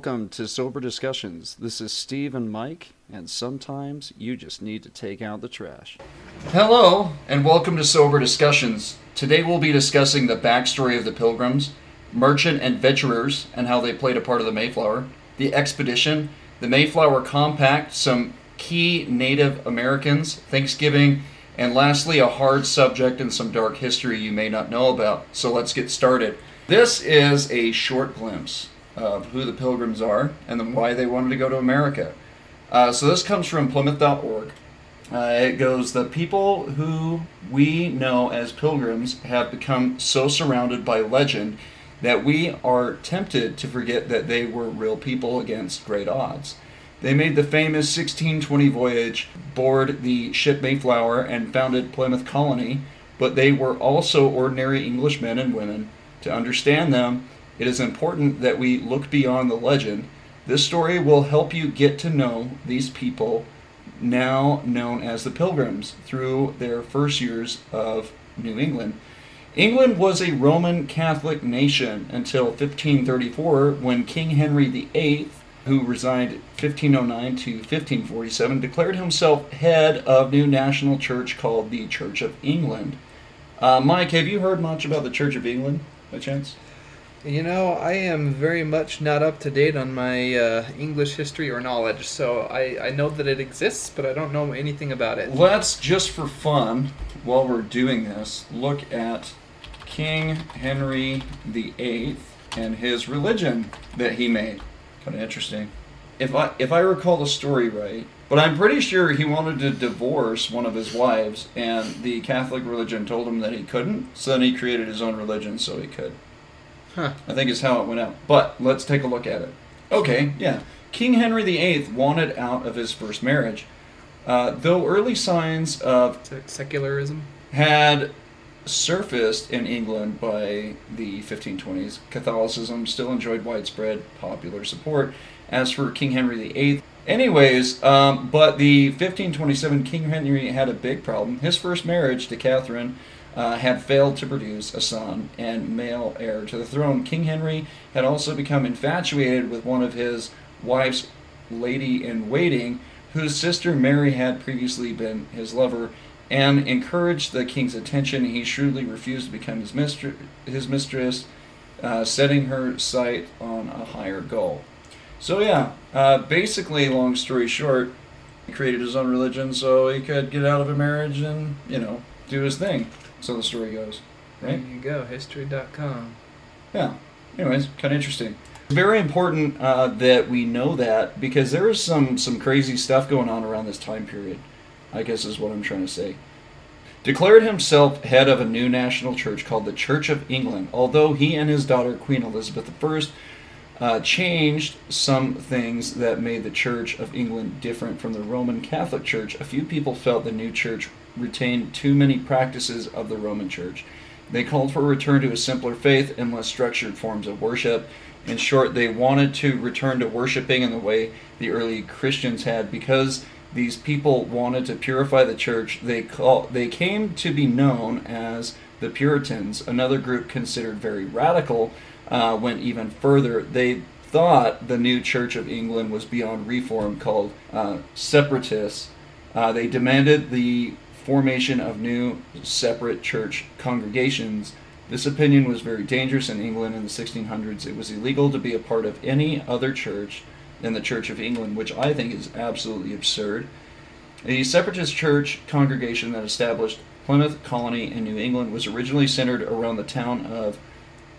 Welcome to Sober Discussions. This is Steve and Mike, and sometimes you just need to take out the trash. Hello, and welcome to Sober Discussions. Today we'll be discussing the backstory of the Pilgrims, merchant adventurers, and how they played a part of the Mayflower, the expedition, the Mayflower Compact, some key Native Americans, Thanksgiving, and lastly, a hard subject and some dark history you may not know about. So let's get started. This is a short glimpse of who the Pilgrims are and then why they wanted to go to America. Uh, so this comes from Plymouth.org. Uh, it goes The people who we know as pilgrims have become so surrounded by legend that we are tempted to forget that they were real people against great odds. They made the famous 1620 voyage, board the ship Mayflower, and founded Plymouth Colony, but they were also ordinary English men and women. To understand them, it is important that we look beyond the legend. This story will help you get to know these people, now known as the Pilgrims, through their first years of New England. England was a Roman Catholic nation until 1534 when King Henry VIII, who resigned 1509 to 1547, declared himself head of new national church called the Church of England. Uh, Mike, have you heard much about the Church of England by chance? You know, I am very much not up to date on my uh, English history or knowledge, so I, I know that it exists, but I don't know anything about it. Let's just for fun, while we're doing this, look at King Henry VIII and his religion that he made. Kind of interesting. If I if I recall the story right, but I'm pretty sure he wanted to divorce one of his wives, and the Catholic religion told him that he couldn't. So then he created his own religion so he could. Huh. I think is how it went out. But let's take a look at it. Okay, yeah. King Henry VIII wanted out of his first marriage. Uh, though early signs of Secularism? had surfaced in England by the 1520s, Catholicism still enjoyed widespread popular support. As for King Henry VIII, anyways, um, but the 1527 King Henry had a big problem. His first marriage to Catherine uh, had failed to produce a son and male heir to the throne. King Henry had also become infatuated with one of his wife's lady in waiting, whose sister Mary had previously been his lover, and encouraged the king's attention. He shrewdly refused to become his, mistr- his mistress, uh, setting her sight on a higher goal. So, yeah, uh, basically, long story short, he created his own religion so he could get out of a marriage and, you know, do his thing. So the story goes, right? There you go, history.com. Yeah. Anyways, kind of interesting. It's Very important uh, that we know that because there is some some crazy stuff going on around this time period. I guess is what I'm trying to say. Declared himself head of a new national church called the Church of England, although he and his daughter Queen Elizabeth I uh, changed some things that made the Church of England different from the Roman Catholic Church. A few people felt the new church retained too many practices of the Roman Church. They called for a return to a simpler faith and less structured forms of worship. In short, they wanted to return to worshiping in the way the early Christians had because these people wanted to purify the church. They call they came to be known as the Puritans. Another group considered very radical uh, went even further. They thought the new Church of England was beyond reform, called uh, separatists. Uh, they demanded the formation of new separate church congregations. This opinion was very dangerous in England in the 1600s. It was illegal to be a part of any other church than the Church of England, which I think is absolutely absurd. A separatist church congregation that established Plymouth Colony in New England was originally centered around the town of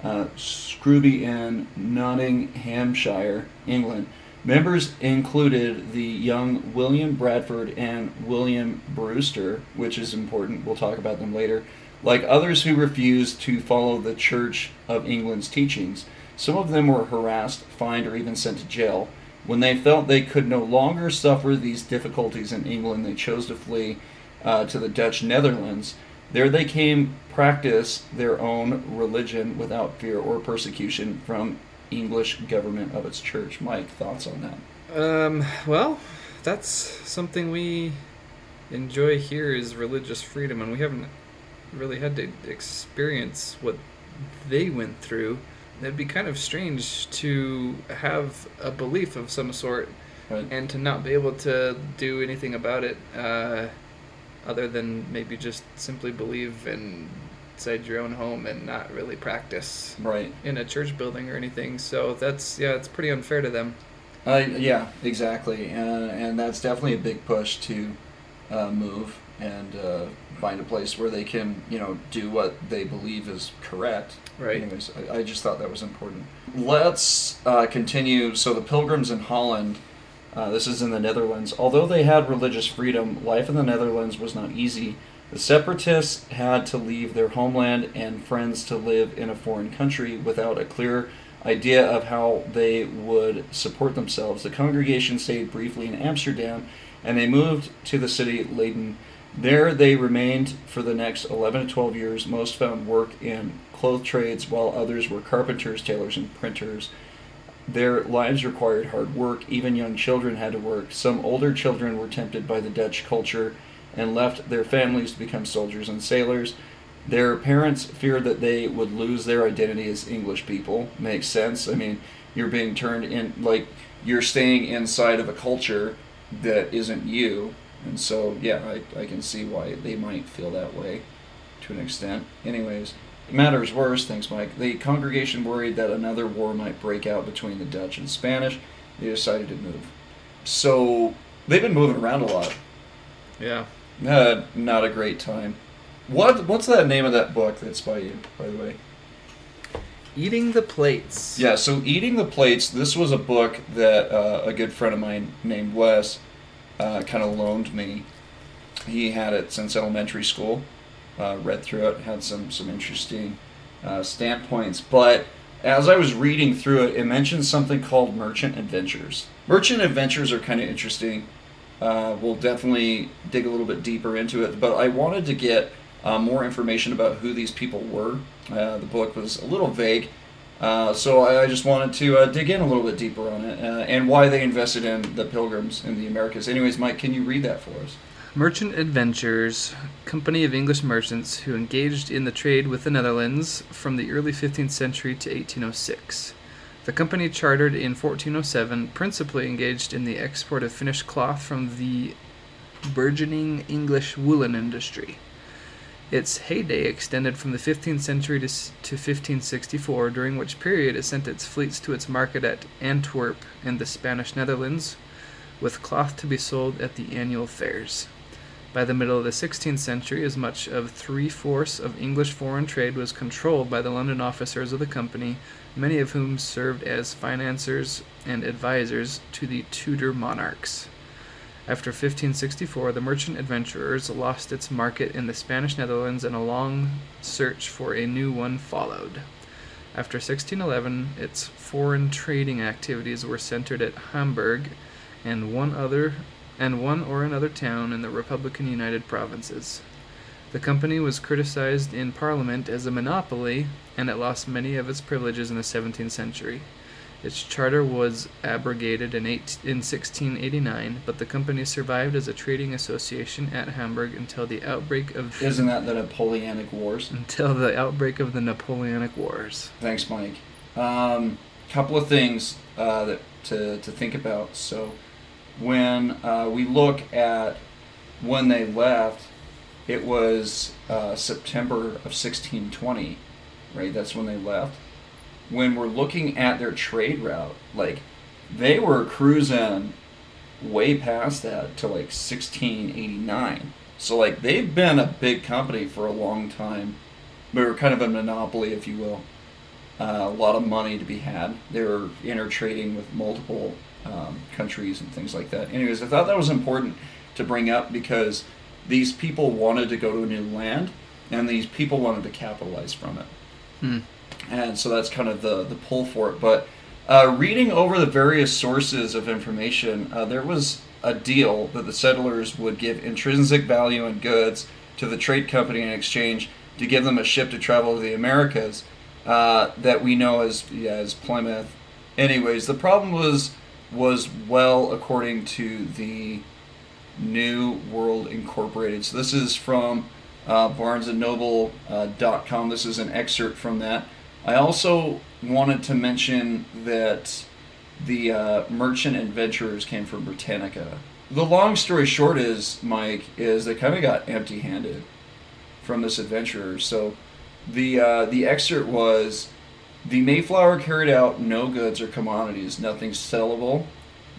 uh, Scrooby in Nottinghamshire, England. Members included the young William Bradford and William Brewster, which is important. We'll talk about them later. Like others who refused to follow the Church of England's teachings, some of them were harassed, fined, or even sent to jail. When they felt they could no longer suffer these difficulties in England, they chose to flee uh, to the Dutch Netherlands. There they came practice their own religion without fear or persecution from English government of its church. Mike, thoughts on that? Um, well, that's something we enjoy here is religious freedom, and we haven't really had to experience what they went through. it'd be kind of strange to have a belief of some sort Right. and to not be able to do anything about it uh, other than maybe just simply believe inside your own home and not really practice Right. in a church building or anything. So that's yeah, it's pretty unfair to them. Uh, yeah, exactly, and and that's definitely a big push to uh, move and uh, find a place where they can, you know, do what they believe is correct. Right. Anyways, I, I just thought that was important. Let's uh, continue. So the Pilgrims in Holland. Uh, this is in the Netherlands. Although they had religious freedom, life in the Netherlands was not easy. The separatists had to leave their homeland and friends to live in a foreign country without a clear idea of how they would support themselves. The congregation stayed briefly in Amsterdam and they moved to the city Leiden. There they remained for the next 11 to 12 years. Most found work in cloth trades, while others were carpenters, tailors, and printers. Their lives required hard work. Even young children had to work. Some older children were tempted by the Dutch culture and left their families to become soldiers and sailors. Their parents feared that they would lose their identity as English people. Makes sense. I mean, you're being turned in, like, you're staying inside of a culture that isn't you. And so, yeah, I, I can see why they might feel that way to an extent. Anyways, matters worse, thanks, Mike. The congregation worried that another war might break out between the Dutch and Spanish. They decided to move. So, they've been moving around a lot. Yeah. Uh, not a great time. What What's that name of that book that's by you, by the way? Eating the plates. Yeah, so Eating the Plates, this was a book that uh, a good friend of mine named Wes uh, kind of loaned me. He had it since elementary school, uh, read through it, had some, some interesting uh, standpoints. But as I was reading through it, it mentioned something called Merchant Adventures. Merchant Adventures are kind of interesting. Uh, we'll definitely dig a little bit deeper into it, but I wanted to get uh, more information about who these people were. Uh, the book was a little vague, uh, so I, I just wanted to dig in a little bit deeper on it and why they invested in the Pilgrims in the Americas. Anyways, Mike, can you read that for us? Merchant Adventures, company of English merchants who engaged in the trade with the Netherlands from the early 15th century to 1806. The company chartered in 1407 principally engaged in the export of finished cloth from the burgeoning English woolen industry. Its heyday extended from the 15th century to, to 1564, during which period it sent its fleets to its market at Antwerp in the Spanish Netherlands, with cloth to be sold at the annual fairs. By the middle of the 16th century, as much of three fourths of English foreign trade was controlled by the London officers of the company, many of whom served as financiers and advisors to the Tudor monarchs. After 1564, the merchant adventurers lost its market in the Spanish Netherlands, and a long search for a new one followed. After 1611, its foreign trading activities were centered at Hamburg and one other and one or another town in the Republican United Provinces. The company was criticized in Parliament as a monopoly, and it lost many of its privileges in the 17th century. Its charter was abrogated in, eight, in 1689, but the company survived as a trading association at Hamburg until the outbreak of Isn't that the Napoleonic Wars? until the outbreak of the Napoleonic Wars. Thanks, Mike. Um, couple of things uh, that to, to think about. So, when uh, we look at when they left, it was uh, September of 1620, right? That's when they left. When we're looking at their trade route, like they were cruising way past that to like 1689. So like they've been a big company for a long time. They were kind of a monopoly, if you will. Uh, a lot of money to be had. They were intertrading with multiple um, countries and things like that. Anyways, I thought that was important to bring up because these people wanted to go to a new land, and these people wanted to capitalize from it Hmm. and so that's kind of the the pull for it. But uh, reading over the various sources of information, uh, there was a deal that the settlers would give intrinsic value in goods to the trade company in exchange to give them a ship to travel to the Americas uh, that we know as yeah, as Plymouth. Anyways, the problem was was well according to the New World Incorporated. So this is from uh, BarnesandNoble.com. This is an excerpt from that. I also wanted to mention that the uh, merchant adventurers came from Britannica. The long story short is, Mike, is they kind of got empty-handed from this adventurer. So the uh, the excerpt was the Mayflower carried out no goods or commodities, nothing sellable,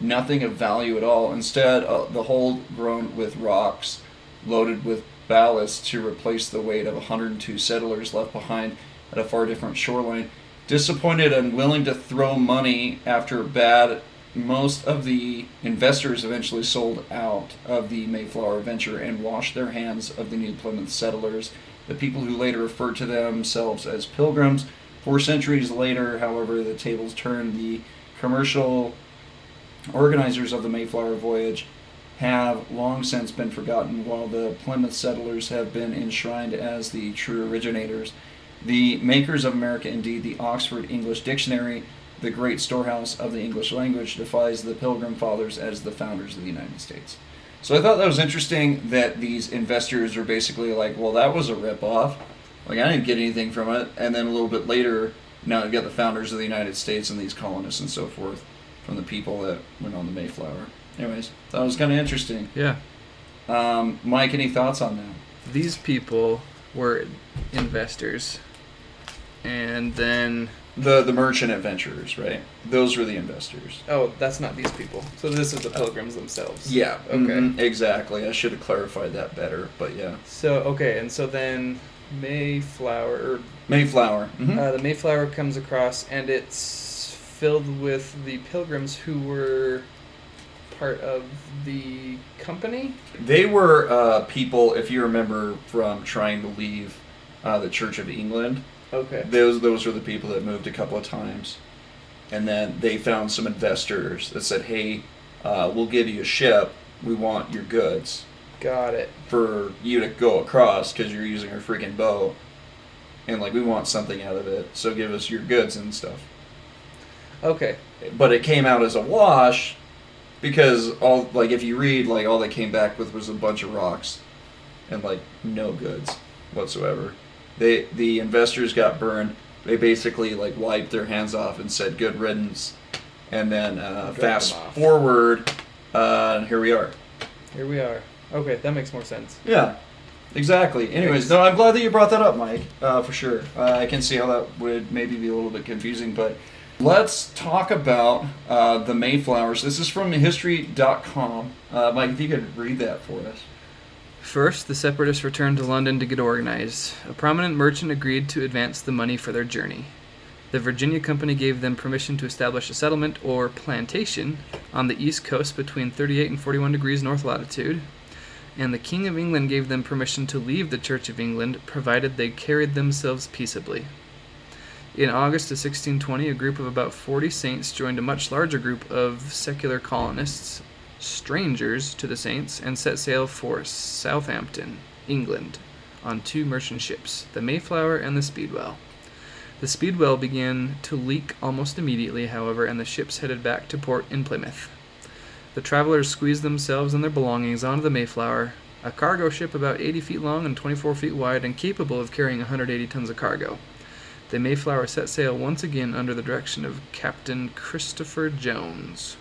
nothing of value at all. Instead, uh, the hold grown with rocks, loaded with ballast to replace the weight of 102 settlers left behind at a far different shoreline. Disappointed and willing to throw money after bad, most of the investors eventually sold out of the Mayflower venture and washed their hands of the New Plymouth settlers, the people who later referred to themselves as pilgrims. Four centuries later, however, the tables turned. The commercial organizers of the Mayflower voyage have long since been forgotten, while the Plymouth settlers have been enshrined as the true originators. The makers of America, indeed, the Oxford English Dictionary, the great storehouse of the English language, defies the Pilgrim Fathers as the founders of the United States. So I thought that was interesting that these investors are basically like, well, that was a ripoff. Like, I didn't get anything from it. And then a little bit later, now you got the founders of the United States and these colonists and so forth from the people that went on the Mayflower. Anyways, that was kind of interesting. Yeah. Um, Mike, any thoughts on that? These people were investors. And then. The the merchant adventurers, right? Those were the investors. Oh, that's not these people. So this is the pilgrims themselves. Yeah. Okay. mhm, exactly. I should have clarified that better, but yeah. So, okay, and so then Mayflower, or Mayflower. mhm. Uh, the Mayflower comes across, and it's filled with the pilgrims who were part of the company. They were uh, people, if you remember, from trying to leave uh, the Church of England. Okay. Those those were the people that moved a couple of times, and then they found some investors that said, "Hey, uh, we'll give you a ship. We want your goods Got it. for you to go across because you're using our freaking boat, and like we want something out of it. So give us your goods and stuff." Okay. But it came out as a wash because all like if you read like all they came back with was a bunch of rocks and like no goods whatsoever. They the investors got burned. They basically like wiped their hands off and said good riddance. And then uh, fast forward, uh, and here we are. Here we are. Okay, that makes more sense. Yeah, exactly. Anyways, no, I'm glad that you brought that up, Mike. Uh, for sure, uh, I can see how that would maybe be a little bit confusing, but let's talk about uh, the Mayflowers. This is from History.com. Uh, Mike, if you could read that for us. First, the separatists returned to London to get organized. A prominent merchant agreed to advance the money for their journey. The Virginia Company gave them permission to establish a settlement or plantation on the east coast between 38 and 41 degrees north latitude, and the King of England gave them permission to leave the Church of England provided they carried themselves peaceably. In August of 1620, a group of about 40 saints joined a much larger group of secular colonists, strangers to the saints, and set sail for Southampton, England, on two merchant ships, the Mayflower and the Speedwell. The Speedwell began to leak almost immediately, however, and the ships headed back to port in Plymouth. The travelers squeezed themselves and their belongings onto the Mayflower, a cargo ship about 80 feet long and 24 feet wide and capable of carrying 180 tons of cargo. The Mayflower set sail once again under the direction of Captain Christopher Jones.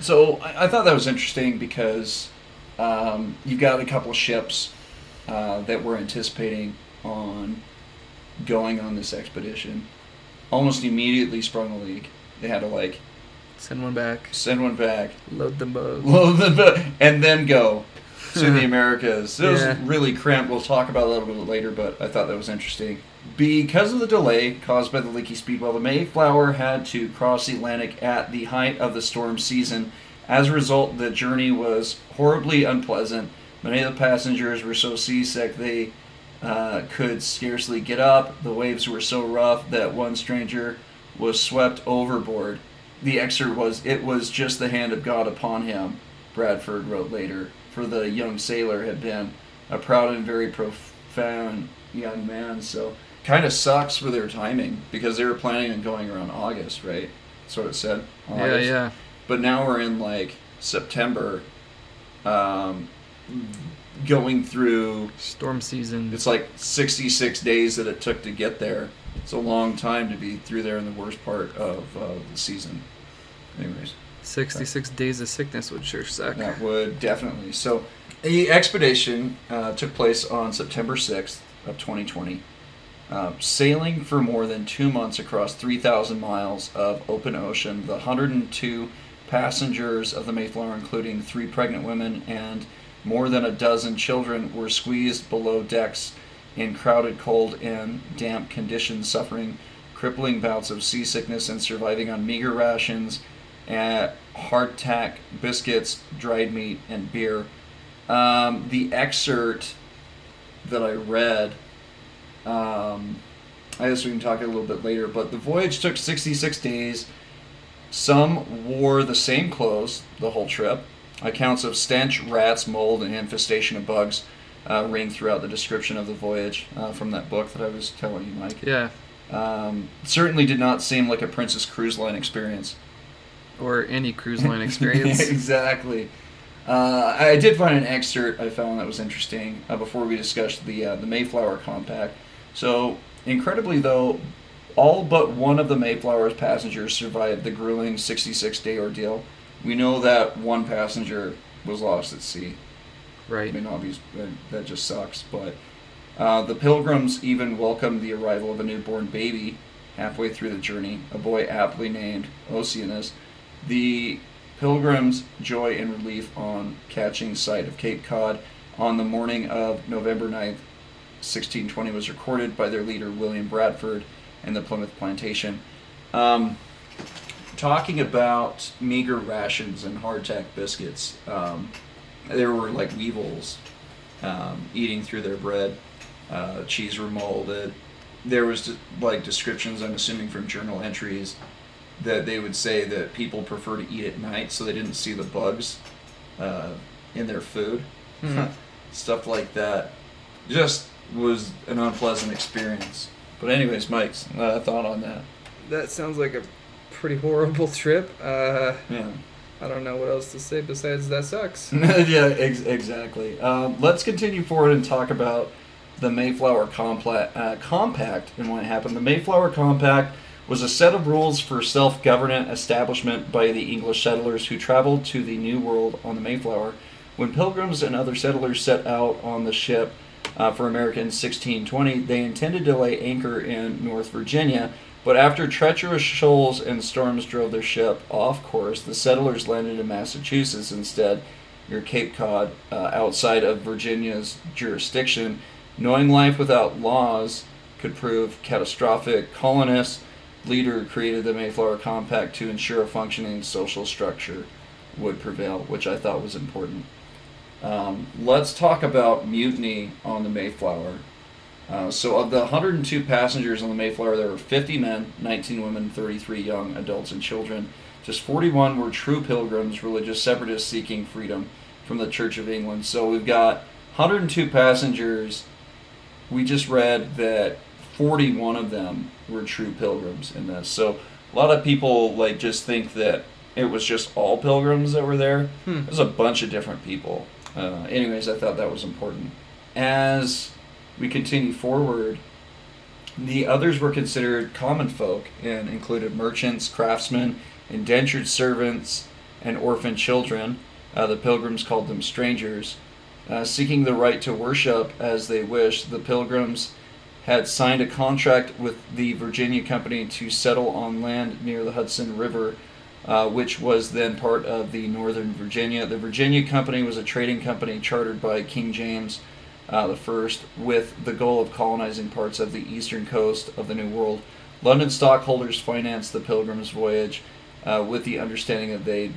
So I, I thought that was interesting because um, you got a couple ships uh, that were anticipating on going on this expedition. Almost immediately sprung a leak. They had to like Send one back, send one back, load the boat. load the boat, and then go to the Americas. It was really cramped. We'll talk about it a little bit later, but I thought that was interesting. Because of the delay caused by the leaky speedwell, the Mayflower had to cross the Atlantic at the height of the storm season. As a result, the journey was horribly unpleasant. Many of the passengers were so seasick they uh, could scarcely get up. The waves were so rough that one stranger was swept overboard. The excerpt was, It was just the hand of God upon him, Bradford wrote later, for the young sailor had been a proud and very profound young man. So, kind of sucks for their timing because they were planning on going around August, right? That's what it said. Yeah, yeah. But now we're in like September, um, going through Storm season. it's like 66 days that it took to get there. It's a long time to be through there in the worst part of uh, the season. Anyways. 66 days of sickness would sure suck. That would definitely. So, the expedition uh, took place on September 6th of 2020, uh, sailing for more than two months across 3,000 miles of open ocean. The 102 passengers of the Mayflower, including three pregnant women and more than a dozen children, were squeezed below decks in crowded, cold, and damp conditions, suffering crippling bouts of seasickness and surviving on meager rations uh, hardtack biscuits, dried meat, and beer. Um, the excerpt that I read, um, I guess we can talk a little bit later, but the voyage took 66 days. Some wore the same clothes the whole trip. Accounts of stench, rats, mold, and infestation of bugs uh, ring throughout the description of the voyage uh, from that book that I was telling you, Mike. Yeah. Um, certainly did not seem like a Princess Cruise Line experience. Or any cruise line experience. exactly. Uh, I did find an excerpt I found that was interesting uh, before we discussed the uh, the Mayflower Compact. So incredibly though, all but one of the Mayflower's passengers survived the grueling 66-day ordeal. We know that one passenger was lost at sea. Right. I mean, obviously that, just sucks. But uh, the Pilgrims even welcomed the arrival of a newborn baby halfway through the journey, a boy aptly named Oceanus. The Pilgrims' joy and relief on catching sight of Cape Cod on the morning of November 9th, 1620 was recorded by their leader William Bradford and the Plymouth Plantation. Um, talking about meager rations and hardtack biscuits, um, there were like weevils um, eating through their bread. Uh, cheese were molded. There was like descriptions, I'm assuming from journal entries, that they would say that people prefer to eat at night so they didn't see the bugs uh, in their food. Mhm. Stuff like that. Just was an unpleasant experience. But anyways, Mike's uh, thought on that. That sounds like a pretty horrible trip. Uh, Yeah. I don't know what else to say besides that sucks. yeah, ex- exactly. Um, let's continue forward and talk about the Mayflower Compla- uh, Compact and what happened. The Mayflower Compact was a set of rules for self government establishment by the English settlers who traveled to the New World on the Mayflower. When pilgrims and other settlers set out on the ship uh, for America in 1620, they intended to lay anchor in North Virginia, but after treacherous shoals and storms drove their ship off course, the settlers landed in Massachusetts instead, near Cape Cod, uh, outside of Virginia's jurisdiction. Knowing life without laws could prove catastrophic, colonists leader created the Mayflower Compact to ensure a functioning social structure would prevail, which I thought was important. Um, let's talk about mutiny on the Mayflower. Uh, so, of the 102 passengers on the Mayflower, there were 50 men, 19 women, 33 young adults and children. Just 41 were true pilgrims, religious separatists seeking freedom from the Church of England. So, we've got 102 passengers. We just read that 41 of them were true pilgrims in this. So, a lot of people like just think that it was just all pilgrims that were there. Hmm. There's a bunch of different people. Uh, anyways, I thought that was important. As we continue forward, the others were considered common folk and included merchants, craftsmen, indentured servants, and orphan children. Uh, the pilgrims called them strangers. Uh, seeking the right to worship as they wished, the pilgrims had signed a contract with the Virginia Company to settle on land near the Hudson River, uh, which was then part of the Northern Virginia. The Virginia Company was a trading company chartered by King James uh, the first, with the goal of colonizing parts of the eastern coast of the New World. London stockholders financed the Pilgrim's voyage uh, with the understanding that they'd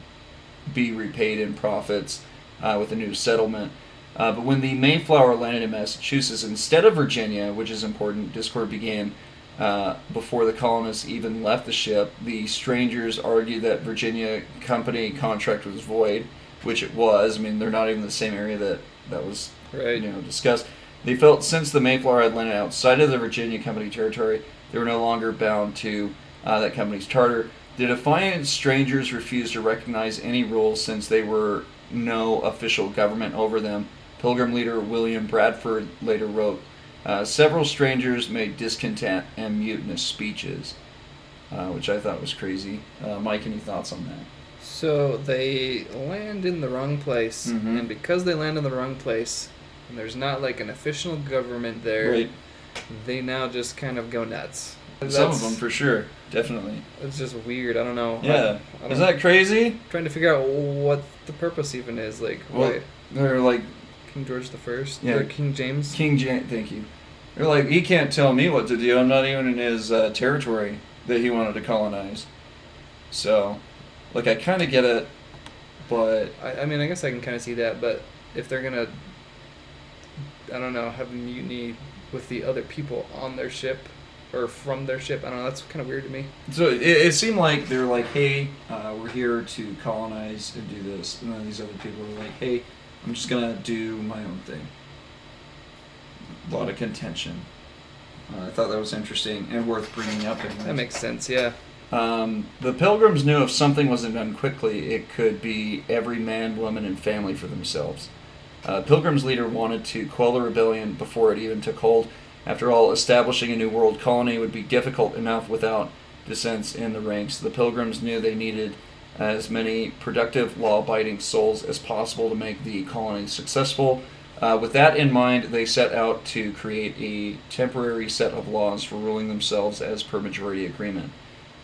be repaid in profits uh, with a new settlement. Uh, but when the Mayflower landed in Massachusetts instead of Virginia, which is important, discord began uh, before the colonists even left the ship. The strangers argued that Virginia Company contract was void, which it was. I mean, they're not even the same area that that was Right. you know discussed. They felt since the Mayflower had landed outside of the Virginia Company territory, they were no longer bound to uh, that company's charter. The defiant strangers refused to recognize any rules since they were no official government over them. Pilgrim leader William Bradford later wrote Uh, several strangers made discontent and mutinous speeches, uh, which I thought was crazy. Uh, Mike, any thoughts on that? So they land in the wrong place, Mhm. and because they land in the wrong place, and there's not like an official government there, Right. they now just kind of go nuts. Some of them, for sure, definitely. It's just weird. I don't know. Yeah. I, I don't, Is that crazy? trying to figure out what the purpose even is? Like, Well, why They're like King George the First? Yeah. Or King James? King James. Thank you. They're like he can't tell me what to do. I'm not even in his uh, territory that he wanted to colonize. So, like, I kind of get it, but I, I mean, I guess I can kind of see that, but if they're gonna, I don't know, have a mutiny with the other people on their ship or from their ship, I don't know. That's kind of weird to me. so it, it seemed like they're like, hey, uh, we're here to colonize and do this, and then these other people were like, hey, I'm just gonna do my own thing. A lot of contention. Uh, I thought that was interesting and worth bringing up. Anyways. That makes sense. Yeah. Um, the pilgrims knew if something wasn't done quickly, it could be every man, woman, and family for themselves. Uh, Pilgrim's leader wanted to quell the rebellion before it even took hold. After all, establishing a new world colony would be difficult enough without dissents in the ranks. The Pilgrims knew they needed as many productive, law abiding souls as possible to make the colony successful. Uh, with that in mind, they set out to create a temporary set of laws for ruling themselves as per majority agreement.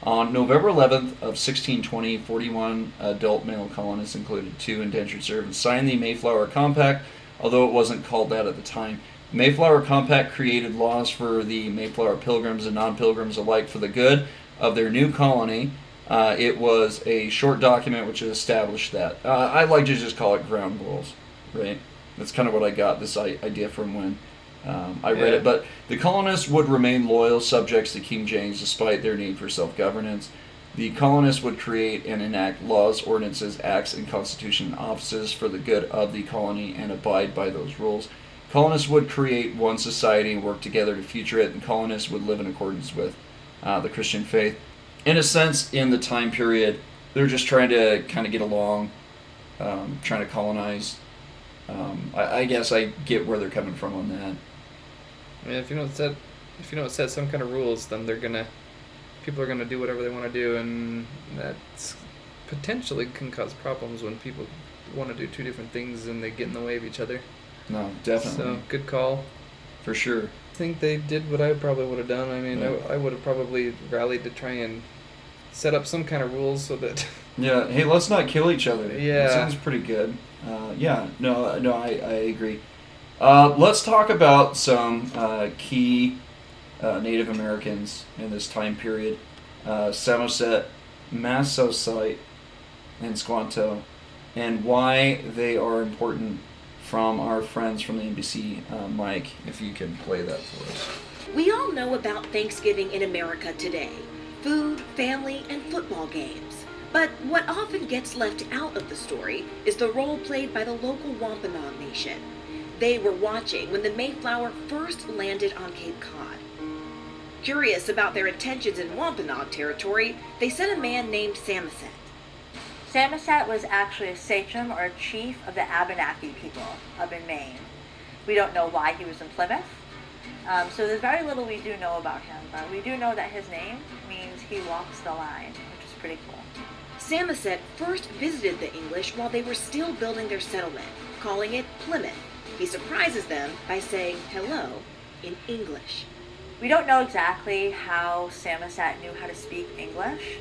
On November 11th of 1620, 41 adult male colonists, included two indentured servants, signed the Mayflower Compact, although it wasn't called that at the time. The Mayflower Compact created laws for the Mayflower pilgrims and non pilgrims alike for the good of their new colony. Uh, it was a short document which established that. Uh, I like to just call it ground rules, right? That's kind of what I got this idea from when um, I read Yeah. it. But the colonists would remain loyal subjects to King James despite their need for self governance. The colonists would create and enact laws, ordinances, acts, and constitution offices for the good of the colony and abide by those rules. Colonists would create one society and work together to future it, and colonists would live in accordance with uh, the Christian faith. In a sense, in the time period, they're just trying to kind of get along, um, trying to colonize. Um, I, I guess I get where they're coming from on that. I mean, if you don't set, if you don't set some kind of rules, then they're gonna, people are gonna do whatever they want to do, and that's potentially can cause problems when people want to do two different things and they get in the way of each other. No, definitely. So good call. For sure. I think they did what I probably would have done. I mean, Yeah. I, I would have probably rallied to try and set up some kind of rules so that Yeah. Hey, let's not kill each other. That Yeah. sounds pretty good. Uh, yeah. No. No. I, I agree. Uh, let's talk about some uh, key uh, Native Americans in this time period: uh, Samoset, Massasoit, and Squanto, and why they are important. From our friends from the NBC, uh, Mike, if you can play that for us. We all know about Thanksgiving in America today food, family, and football games. But what often gets left out of the story is the role played by the local Wampanoag Nation. They were watching when the Mayflower first landed on Cape Cod. Curious about their intentions in Wampanoag territory, they sent a man named Samoset. Samoset was actually a sachem or a chief of the Abenaki people up in Maine. We don't know why he was in Plymouth. Um, so there's very little we do know about him, but we do know that his name means he walks the line, which is pretty cool. Samoset first visited the English while they were still building their settlement, calling it Plymouth. He surprises them by saying hello in English. We don't know exactly how Samoset knew how to speak English,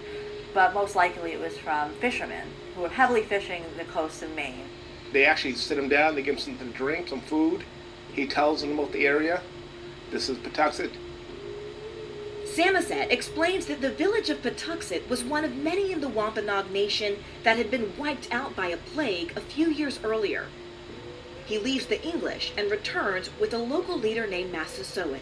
but most likely it was from fishermen who were heavily fishing the coast of Maine. They actually sit him down, they give him something to drink, some food. He tells them about the area. This is Patuxet. Samoset explains that the village of Patuxet was one of many in the Wampanoag Nation that had been wiped out by a plague a few years earlier. He leaves the English and returns with a local leader named Massasoit.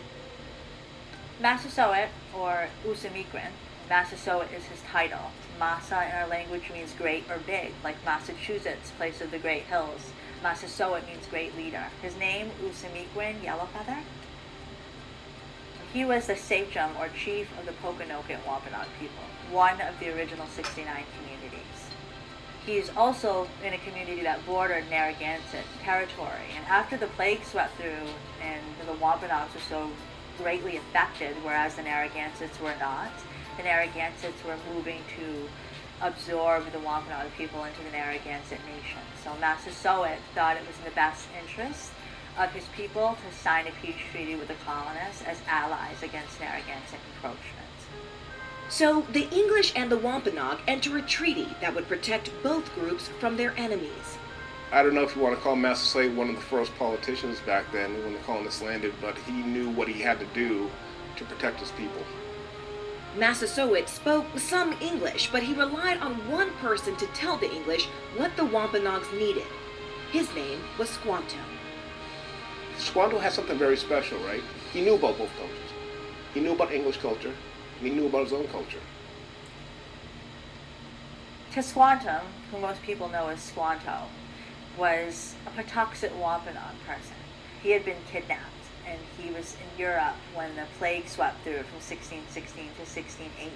Massasoit, or Ousamequin, Massasoit is his title. Massa in our language means great or big, like Massachusetts, place of the great hills. Massasoit means great leader. His name, Ousamequin, Yellowfeather. He was the sachem or chief of the Pokanoket Wampanoag people, one of the original 69 communities. He's also in a community that bordered Narragansett territory. And after the plague swept through and the Wampanoags were so greatly affected, whereas the Narragansetts were not, the Narragansetts were moving to absorb the Wampanoag people into the Narragansett nation. So Massasoit thought it was in the best interest of his people to sign a peace treaty with the colonists as allies against Narragansett encroachment. So the English and the Wampanoag enter a treaty that would protect both groups from their enemies. I don't know if you want to call Massasoit one of the first politicians back then when the colonists landed, but he knew what he had to do to protect his people. Massasoit spoke some English, but he relied on one person to tell the English what the Wampanoags needed. His name was Squanto. Squanto had something very special, right? He knew about both cultures. He knew about English culture, he knew about his own culture. Tisquantum, who most people know as Squanto, was a Patuxet Wampanoag person. He had been kidnapped, and he was in Europe when the plague swept through from 1616 to 1618.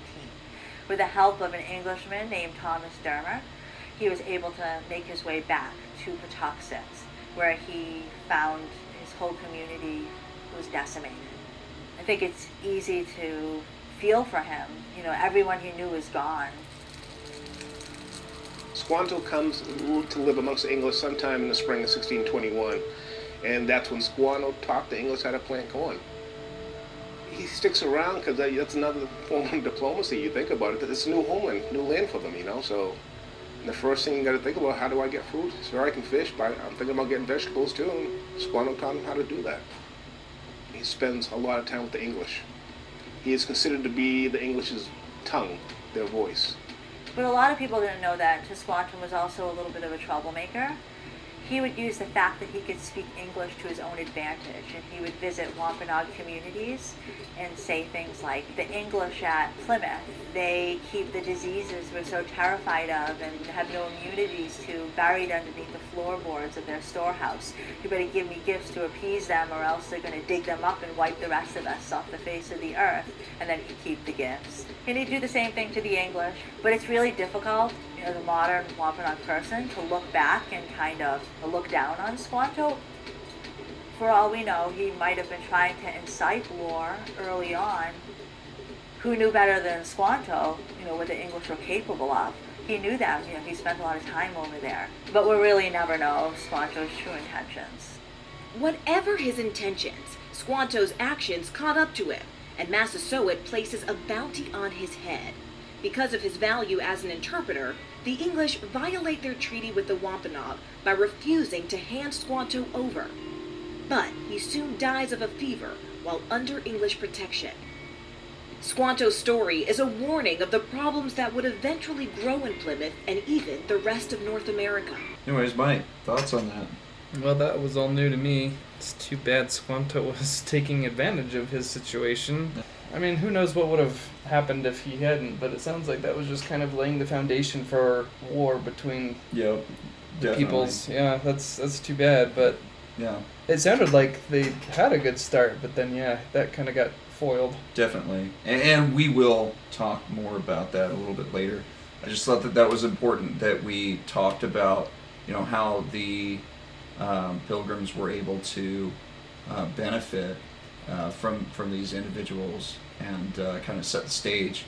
With the help of an Englishman named Thomas Dermer, he was able to make his way back to Patuxet, where he found his whole community was decimated. I think it's easy to feel for him. You know, everyone he knew is gone. Squanto comes to live amongst the English sometime in the spring of 1621, and that's when Squanto taught the English how to plant corn. He sticks around because that's another form of diplomacy. You think about it, it's a new homeland, new land for them, you know. So the first thing you got to think about, how do I get food? Sure, I can fish, but I'm thinking about getting vegetables too. And Squanto taught him how to do that. He spends a lot of time with the English. He is considered to be the English's tongue, their voice. But a lot of people didn't know that Tisquantum was also a little bit of a troublemaker. He would use the fact that he could speak English to his own advantage, and he would visit Wampanoag communities and say things like, the English at Plymouth, they keep the diseases we're so terrified of and have no immunities to buried underneath the floorboards of their storehouse. You better give me gifts to appease them or else they're going to dig them up and wipe the rest of us off the face of the earth, and then he'd keep the gifts. And he'd do the same thing to the English, but it's really difficult as a modern Wampanoag person to look back and kind of look down on Squanto. For all we know, he might have been trying to incite war early on. Who knew better than Squanto, you know, what the English were capable of? He knew that, you know, he spent a lot of time over there. But we'll really never know Squanto's true intentions. Whatever his intentions, Squanto's actions caught up to him, and Massasoit places a bounty on his head. Because of his value as an interpreter, the English violate their treaty with the Wampanoag by refusing to hand Squanto over. But he soon dies of a fever while under English protection. Squanto's story is a warning of the problems that would eventually grow in Plymouth and even the rest of North America. Anyways, Mike, thoughts on that? Well, that was all new to me. It's too bad Squanto was taking advantage of his situation. I mean, who knows what would have happened if he hadn't, but it sounds like that was just kind of laying the foundation for war between Yep. the definitely. peoples. Yeah, that's that's too bad, but Yeah, it sounded like they had a good start, but then yeah, that kind of got foiled. definitely. And, and we will talk more about that a little bit later. I just thought that that was important that we talked about, you know, how the um, pilgrims were able to uh, benefit uh, from from these individuals and uh, kind of set the stage,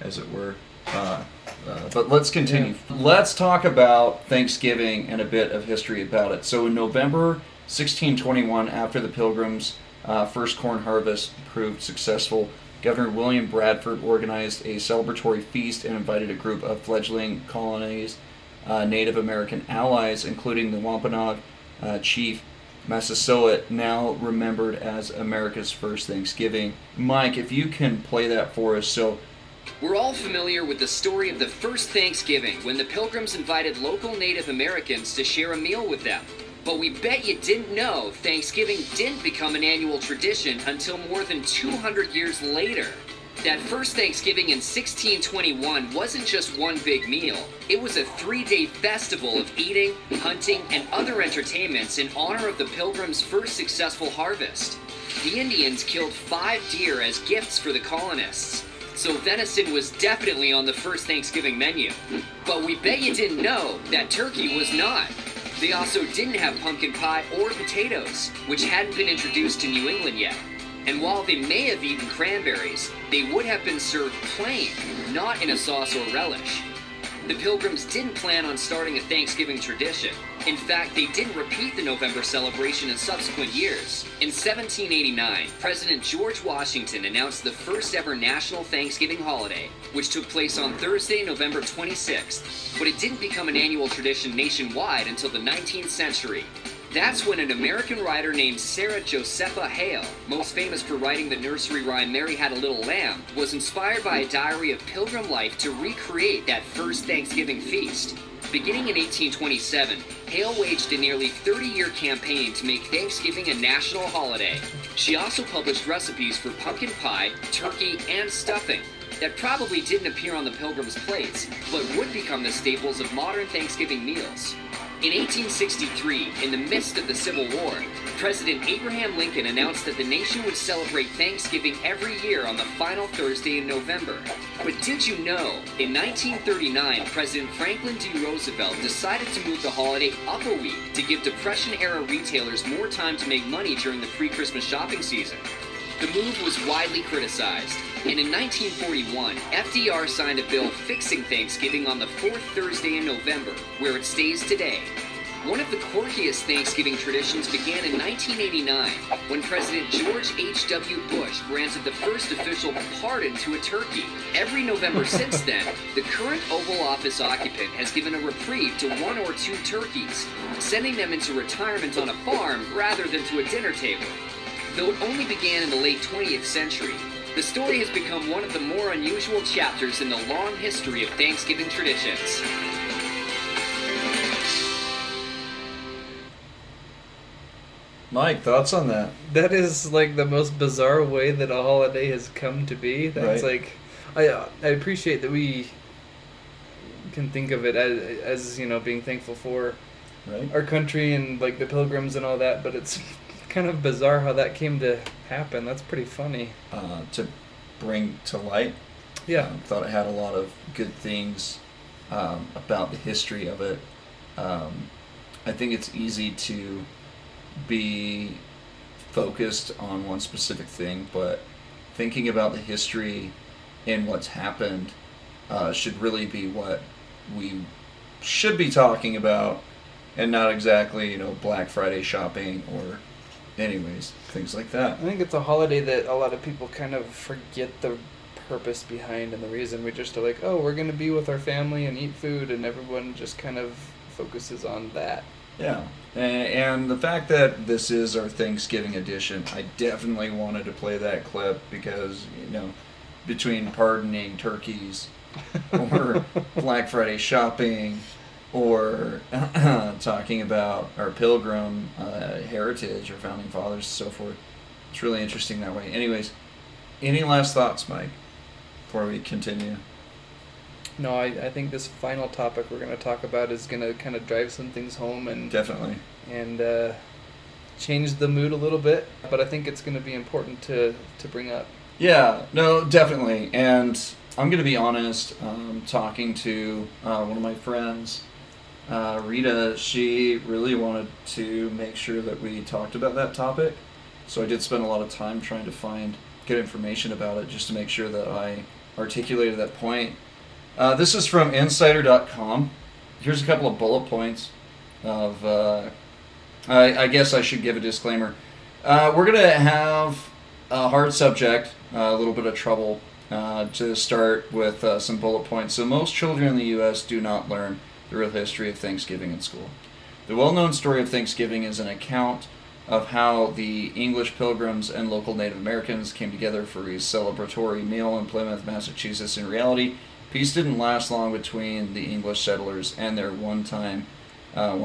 as it were. Uh, uh, but let's continue. Let's talk about Thanksgiving and a bit of history about it. So in November 1621, after the Pilgrims' uh, first corn harvest proved successful, Governor William Bradford organized a celebratory feast and invited a group of fledgling colonies, uh, Native American allies, including the Wampanoag uh, chief Massasoit, now remembered as America's first Thanksgiving. Mike, if you can play that for us. So, We're all familiar with the story of the first Thanksgiving when the Pilgrims invited local Native Americans to share a meal with them. But we bet you didn't know Thanksgiving didn't become an annual tradition until more than 200 years later. That first Thanksgiving in 1621 wasn't just one big meal. It was a three day festival of eating, hunting, and other entertainments in honor of the Pilgrims' first successful harvest. The Indians killed five deer as gifts for the colonists. so venison was definitely on the first Thanksgiving menu. But we bet you didn't know that turkey was not. They also didn't have pumpkin pie or potatoes, which hadn't been introduced to New England yet. And while they may have eaten cranberries, they would have been served plain, not in a sauce or relish. The Pilgrims didn't plan on starting a Thanksgiving tradition. In fact, they didn't repeat the November celebration in subsequent years. In 1789, President George Washington announced the first ever national Thanksgiving holiday, which took place on Thursday, November 26th. But it didn't become an annual tradition nationwide until the 19th century. That's when an American writer named Sarah Josepha Hale, most famous for writing the nursery rhyme Mary Had a Little Lamb, was inspired by a diary of pilgrim life to recreate that first Thanksgiving feast. Beginning in 1827, Hale waged a nearly 30 year campaign to make Thanksgiving a national holiday. She also published recipes for pumpkin pie, turkey, and stuffing that probably didn't appear on the pilgrims' plates, but would become the staples of modern Thanksgiving meals. In 1863, in the midst of the Civil War, President Abraham Lincoln announced that the nation would celebrate Thanksgiving every year on the final Thursday in November. But did you know, in 1939, President Franklin D. Roosevelt decided to move the holiday up a week to give Depression era retailers more time to make money during the pre Christmas shopping season? The move was widely criticized, and in 1941, FDR signed a bill fixing Thanksgiving on the fourth Thursday in November, where it stays today. One of the quirkiest Thanksgiving traditions began in 1989 when President George H.W. Bush granted the first official pardon to a turkey. Every November since then, the current Oval Office occupant has given a reprieve to one or two turkeys, sending them into retirement on a farm rather than to a dinner table. Though it only began in the late 20th century, the story has become one of the more unusual chapters in the long history of Thanksgiving traditions. Mike, thoughts on that? That is like the most bizarre way that a holiday has come to be. That's Right. like, I uh, I appreciate that we can think of it as, as you know being thankful for Right? our country and like the pilgrims and all that, but it's kind of bizarre how that came to happen. That's pretty funny. Uh, to bring to light. Yeah. Um, thought it had a lot of good things um, about the history of it. Um, I think it's easy to be focused on one specific thing, but thinking about the history and what's happened uh, should really be what we should be talking about, and not exactly you know Black Friday shopping or, anyways, things like that. I think it's a holiday that a lot of people kind of forget the purpose behind and the reason. We just are like, oh, we're gonna be with our family and eat food, and everyone just kind of focuses on that. Yeah, and, and the fact that this is our Thanksgiving edition, I definitely wanted to play that clip because you know, between pardoning turkeys, or Black Friday shopping, or talking about our pilgrim uh, heritage, our founding fathers, and so forth, it's really interesting that way. Anyways, any last thoughts, Mike, before we continue? No, I, I think this final topic we're gonna talk about is gonna kind of drive some things home and Definitely. and uh, change the mood a little bit. But I think it's gonna be important to to bring up. Yeah, no, definitely. And I'm going to be honest, um, talking to uh, one of my friends, uh, Rita, she really wanted to make sure that we talked about that topic. So I did spend a lot of time trying to find, get information about it just to make sure that I articulated that point. Uh, this is from insider.com. Here's a couple of bullet points of, uh, I, I guess I should give a disclaimer. Uh, we're going to have a hard subject, uh, a little bit of trouble uh, to start with some bullet points. So, most children in the U.S. do not learn the real history of Thanksgiving in school. The well known story of Thanksgiving is an account of how the English pilgrims and local Native Americans came together for a celebratory meal in Plymouth, Massachusetts. In reality, peace didn't last long between the English settlers and their one time uh,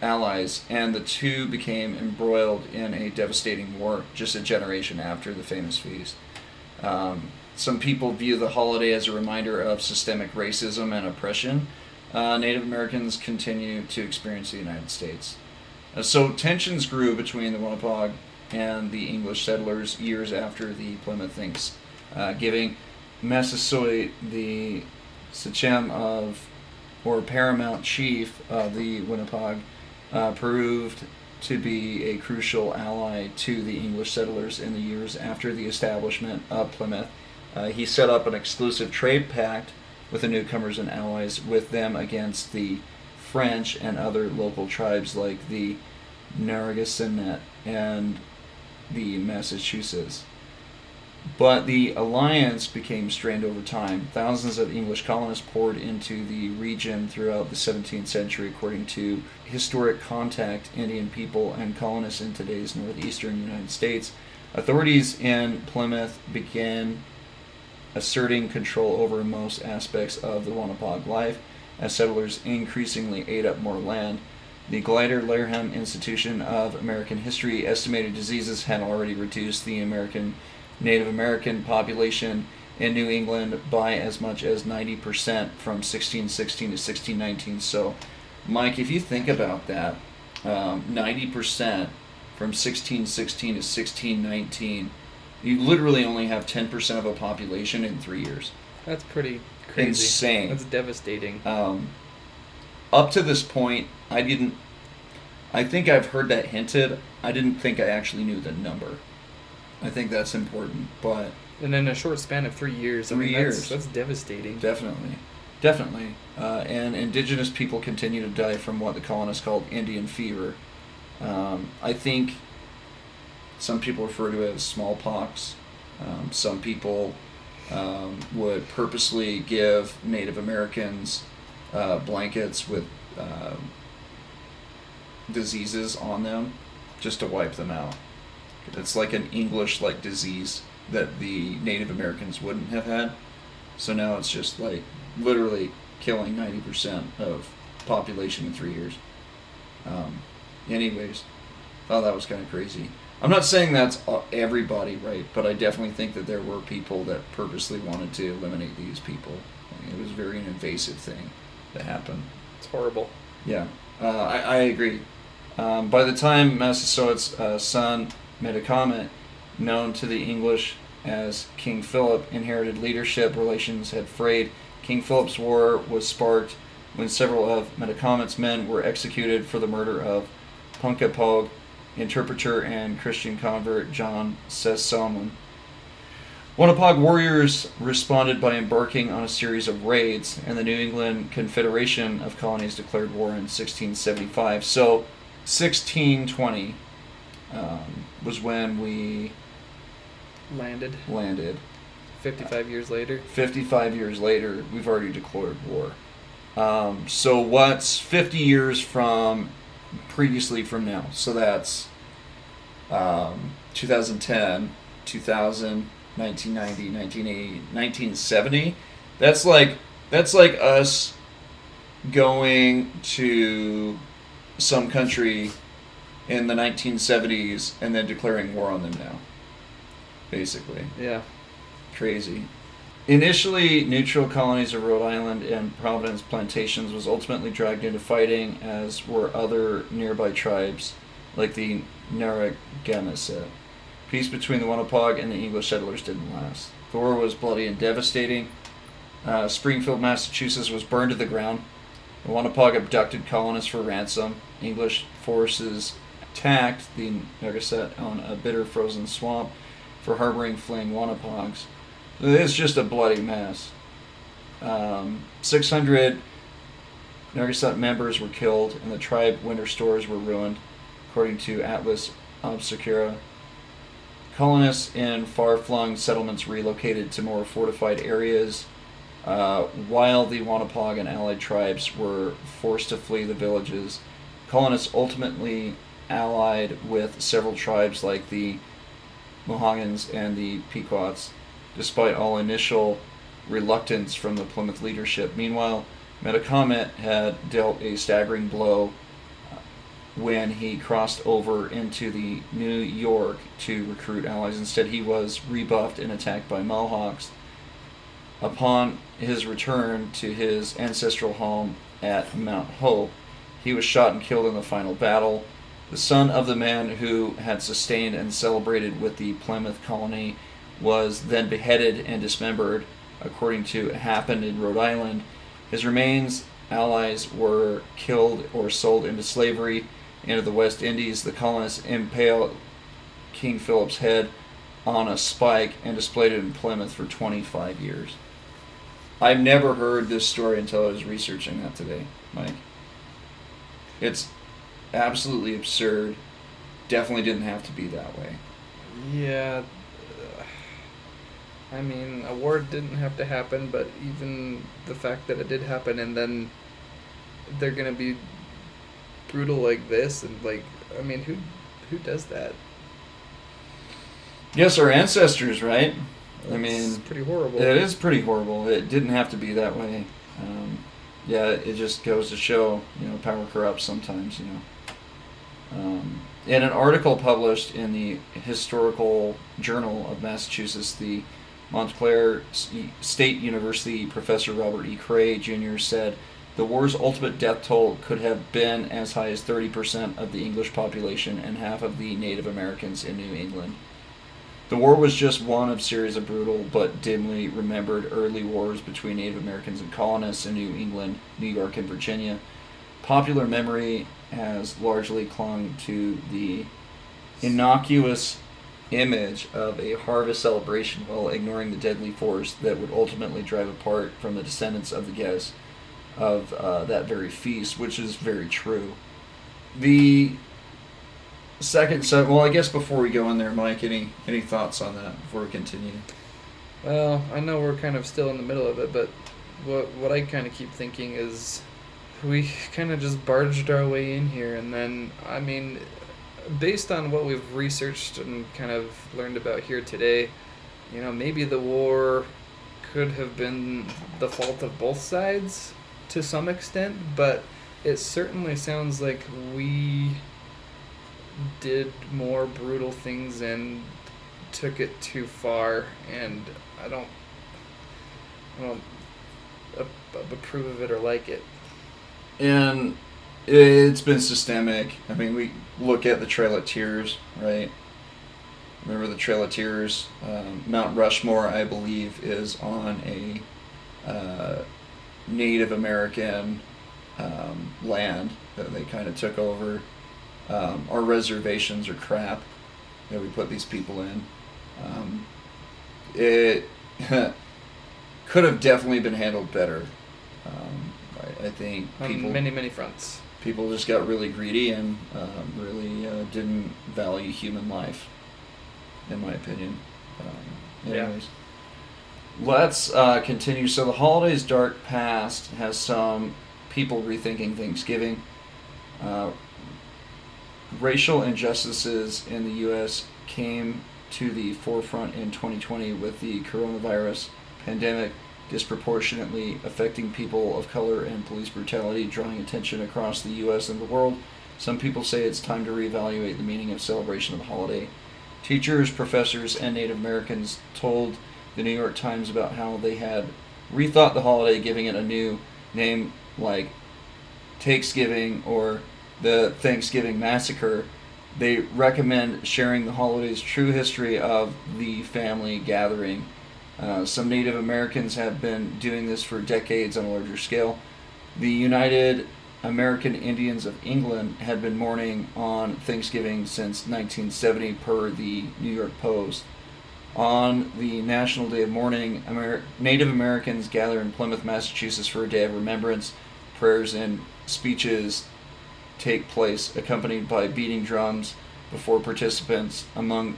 allies, and the two became embroiled in a devastating war just a generation after the famous feast. Um, some people view the holiday as a reminder of systemic racism and oppression uh, Native Americans continue to experience the United States. Uh, so tensions grew between the Wampanoag and the English settlers years after the Plymouth Thanks, uh, giving Massasoit the sachem of or paramount chief of the Wampanoag uh, proved to be a crucial ally to the English settlers in the years after the establishment of Plymouth. Uh, he set up an exclusive trade pact with the newcomers and allies with them against the French and other local tribes like the Narragansett and the Massachusetts. But the alliance became strained over time. Thousands of English colonists poured into the region throughout the 17th century, according to historic contact Indian people and colonists in today's northeastern United States. Authorities in Plymouth began asserting control over most aspects of the Wampanoag life as settlers increasingly ate up more land. The Gilder Lehrman Institution of American History estimated diseases had already reduced the American Native American population in New England by as much as 90% from 1616 to 1619. So, Mike, if you think about that, um, 90% from 1616 to 1619, you literally only have 10% of a population in three years. That's pretty crazy. Insane. That's devastating. Um, up to this point, I didn't. I think I've heard that hinted. I didn't think I actually knew the number. I think that's important, but And in a short span of three years, I Three mean, that's, years. that's devastating. definitely, definitely. Uh, and indigenous people continue to die from what the colonists called Indian fever. Um, I think some people refer to it as smallpox. Um, some people um, would purposely give Native Americans uh, blankets with um diseases on them just to wipe them out. It's like an English like disease that the Native Americans wouldn't have had. So now it's just like literally killing ninety percent of population in three years. Um, anyways, thought that was kind of crazy. I'm not saying that's everybody, right? But I definitely think that there were people that purposely wanted to eliminate these people. I mean, it was very an invasive thing that happened. It's horrible. Yeah, uh, I, I agree. Um, by the time Massasoit's uh, son comment, known to the English as King Philip, inherited leadership, relations had frayed. King Philip's war was sparked when several of Metacomet's men were executed for the murder of Punkapog, interpreter and Christian convert John Sassamon. Wampanoag warriors responded by embarking on a series of raids, and the New England Confederation of Colonies declared war in 1675. So, 1620 um, was when we Landed landed. 55 years later. 55 years later, we've already declared war. Um, so, what's 50 years from previously from now? So, that's um, 2010, 2000, 1990, 1980, 1970. That's like that's like us going to some country in the 1970s and then declaring war on them now. Basically Yeah. crazy. Initially, neutral colonies of Rhode Island and Providence plantations was ultimately dragged into fighting, as were other nearby tribes, like the Narragansett. Peace between the Wampanoag and the English settlers didn't last. The war was bloody and devastating. Uh, Springfield, Massachusetts was burned to the ground. The Wampanoag abducted colonists for ransom. English forces attacked the Narragansett on a bitter frozen swamp for harboring fleeing Wampanoags. It's just a bloody mess. Um, 600 Narragansett members were killed, and the tribe winter stores were ruined, according to Atlas Obscura. Colonists in far-flung settlements relocated to more fortified areas, uh, while the Wampanoag and allied tribes were forced to flee the villages. Colonists ultimately allied with several tribes like the Mohawks and the Pequots, despite all initial reluctance from the Plymouth leadership. Meanwhile, Metacomet had dealt a staggering blow when he crossed over into the New York to recruit allies. Instead, he was rebuffed and attacked by Mohawks. Upon his return to his ancestral home at Mount Hope, he was shot and killed in the final battle. The son of the man who had sustained and celebrated with the Plymouth colony was then beheaded and dismembered, according to happened in Rhode Island. His remains, allies, were killed or sold into slavery into the West Indies. The colonists impaled King Philip's head on a spike and displayed it in Plymouth for 25 years. I've never heard this story until I was researching that today, Mike. It's absolutely absurd. Definitely didn't have to be that way. Yeah. uh, I mean, a war didn't have to happen, but even the fact that it did happen and then they're gonna be brutal like this and like I mean who who does that? Yes, our ancestors, right? I mean, It's pretty horrible. It is pretty horrible. It didn't have to be that way. Um, yeah, it just goes to show, you know, power corrupts sometimes, you know. Um, in an article published in the Historical Journal of Massachusetts, the Montclair State University professor Robert E. Cray Jr. said the war's ultimate death toll could have been as high as 30% of the English population and half of the Native Americans in New England. The war was just one of a series of brutal but dimly remembered early wars between Native Americans and colonists in New England, New York, and Virginia. Popular memory has largely clung to the innocuous image of a harvest celebration while ignoring the deadly force that would ultimately drive apart from the descendants of the guests of uh, that very feast, which is very true. The second set. Well, I guess before we go in there, Mike, any any thoughts on that before we continue? Well, I know we're kind of still in the middle of it, but what what I kind of keep thinking is we kind of just barged our way in here, and then I mean, based on what we've researched and kind of learned about here today, you know, maybe the war could have been the fault of both sides to some extent, but it certainly sounds like we did more brutal things and took it too far, and I don't, I don't approve of it or like it. And it's been systemic. I mean, we look at the Trail of Tears, right? Remember the Trail of Tears? Um, Mount Rushmore, I believe, is on a uh, Native American um, land that they kind of took over. Um, our reservations are crap that we put these people in. Um, it could have definitely been handled better. Um, I, I think people On many, many fronts. people just got really greedy and um, really uh, didn't value human life, in my opinion. Um, Yeah. Let's uh, continue. So the holidays' dark past has some people rethinking Thanksgiving. Uh, racial injustices in the U.S. came to the forefront in 2020 with the coronavirus pandemic disproportionately affecting people of color and police brutality, drawing attention across the U.S. and the world. Some people say it's time to reevaluate the meaning of celebration of the holiday. Teachers, professors, and Native Americans told the New York Times about how they had rethought the holiday, giving it a new name like Takesgiving or the Thanksgiving Massacre. They recommend sharing the holiday's true history of the family gathering. Uh, some Native Americans have been doing this for decades on a larger scale. The United American Indians of England had been mourning on Thanksgiving since 1970, per the New York Post. On the National Day of Mourning, Amer- Native Americans gather in Plymouth, Massachusetts for a day of remembrance. Prayers and speeches take place, accompanied by beating drums before participants among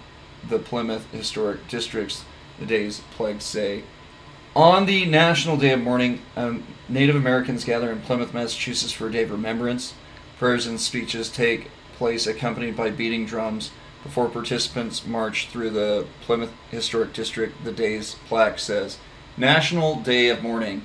the Plymouth Historic District's the day's plagues say. On the National Day of Mourning, um, Native Americans gather in Plymouth, Massachusetts for a day of remembrance. Prayers and speeches take place accompanied by beating drums before participants march through the Plymouth Historic District. The day's plaque says National Day of Mourning.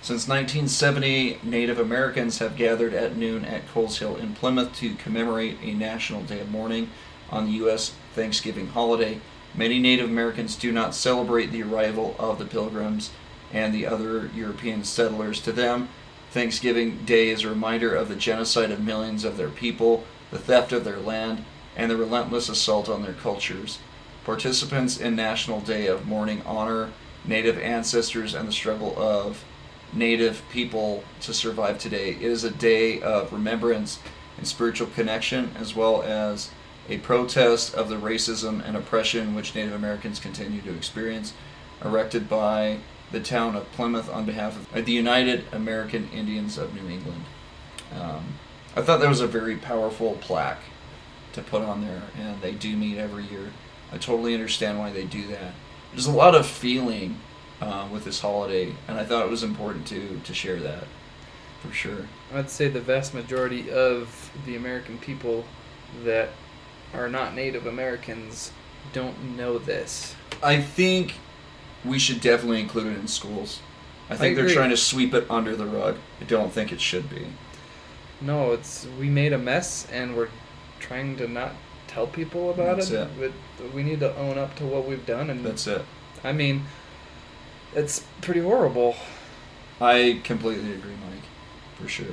Since 1970, Native Americans have gathered at noon at Coles Hill in Plymouth to commemorate a National Day of Mourning on the U.S. Thanksgiving holiday. Many Native Americans do not celebrate the arrival of the Pilgrims and the other European settlers. To them, Thanksgiving Day is a reminder of the genocide of millions of their people, the theft of their land, and the relentless assault on their cultures. Participants in National Day of Mourning honor Native ancestors and the struggle of Native people to survive today. It is a day of remembrance and spiritual connection, as well as a protest of the racism and oppression which Native Americans continue to experience, erected by the town of Plymouth on behalf of the United American Indians of New England. Um, I thought that was a very powerful plaque to put on there, and they do meet every year. I totally understand why they do that. There's a lot of feeling uh, with this holiday, and I thought it was important to to share that for sure. I'd say the vast majority of the American people that are not Native Americans don't know this. I think we should definitely include it in schools. I think they're trying to sweep it under the rug. I don't think it should be. No, it's we made a mess and we're trying to not tell people about That's it. it. But we need to own up to what we've done and That's it. I mean it's pretty horrible. I completely agree, Mike. For sure.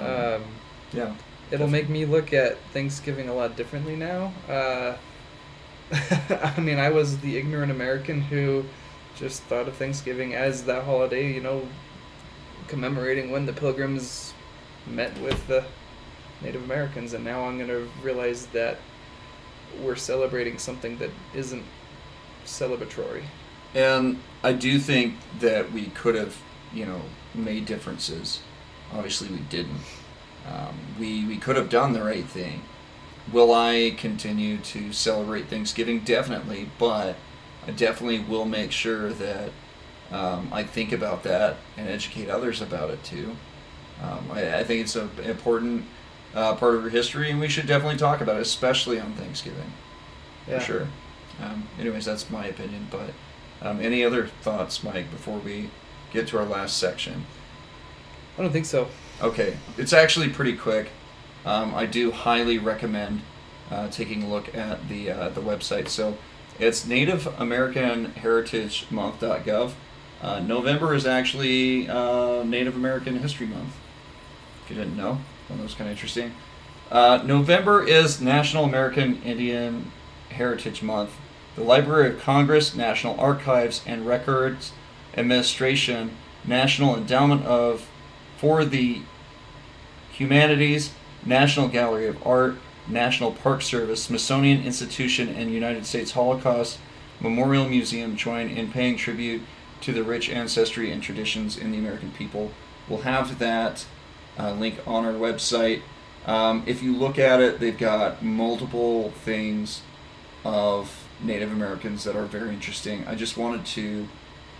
Um, Um, yeah. it'll make me look at Thanksgiving a lot differently now. Uh, I mean, I was the ignorant American who just thought of Thanksgiving as that holiday, you know, commemorating when the Pilgrims met with the Native Americans, and now I'm gonna realize that we're celebrating something that isn't celebratory. And I do think that we could have, you know, made differences. Obviously, we didn't. Um, we we could have done the right thing. Will I continue to celebrate Thanksgiving? Definitely, but I definitely will make sure that um, I think about that and educate others about it too. Um, I, I think it's an important uh, part of our history, and we should definitely talk about it, especially on Thanksgiving Yeah. for sure. Um, anyways, that's my opinion. But um, any other thoughts, Mike, before we get to our last section? I don't think so. Okay, it's actually pretty quick. Um, I do highly recommend uh, taking a look at the uh, the website. So it's Native American Heritage Month.gov. Uh, November is actually uh, Native American History Month. If you didn't know, that was kind of interesting. Uh, November is National American Indian Heritage Month. The Library of Congress, National Archives and Records Administration, National Endowment of for the Humanities, National Gallery of Art, National Park Service, Smithsonian Institution, and United States Holocaust Memorial Museum join in paying tribute to the rich ancestry and traditions in the American people. We'll have that uh, link on our website. Um, if you look at it, they've got multiple things of Native Americans that are very interesting. I just wanted to